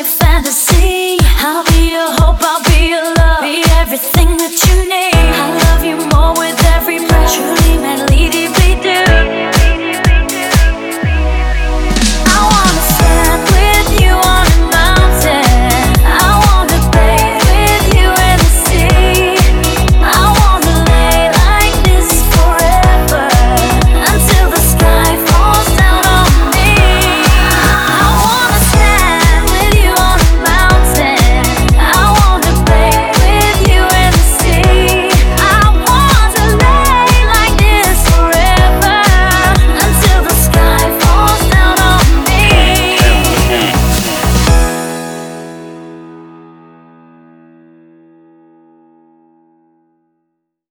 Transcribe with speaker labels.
Speaker 1: your fantasy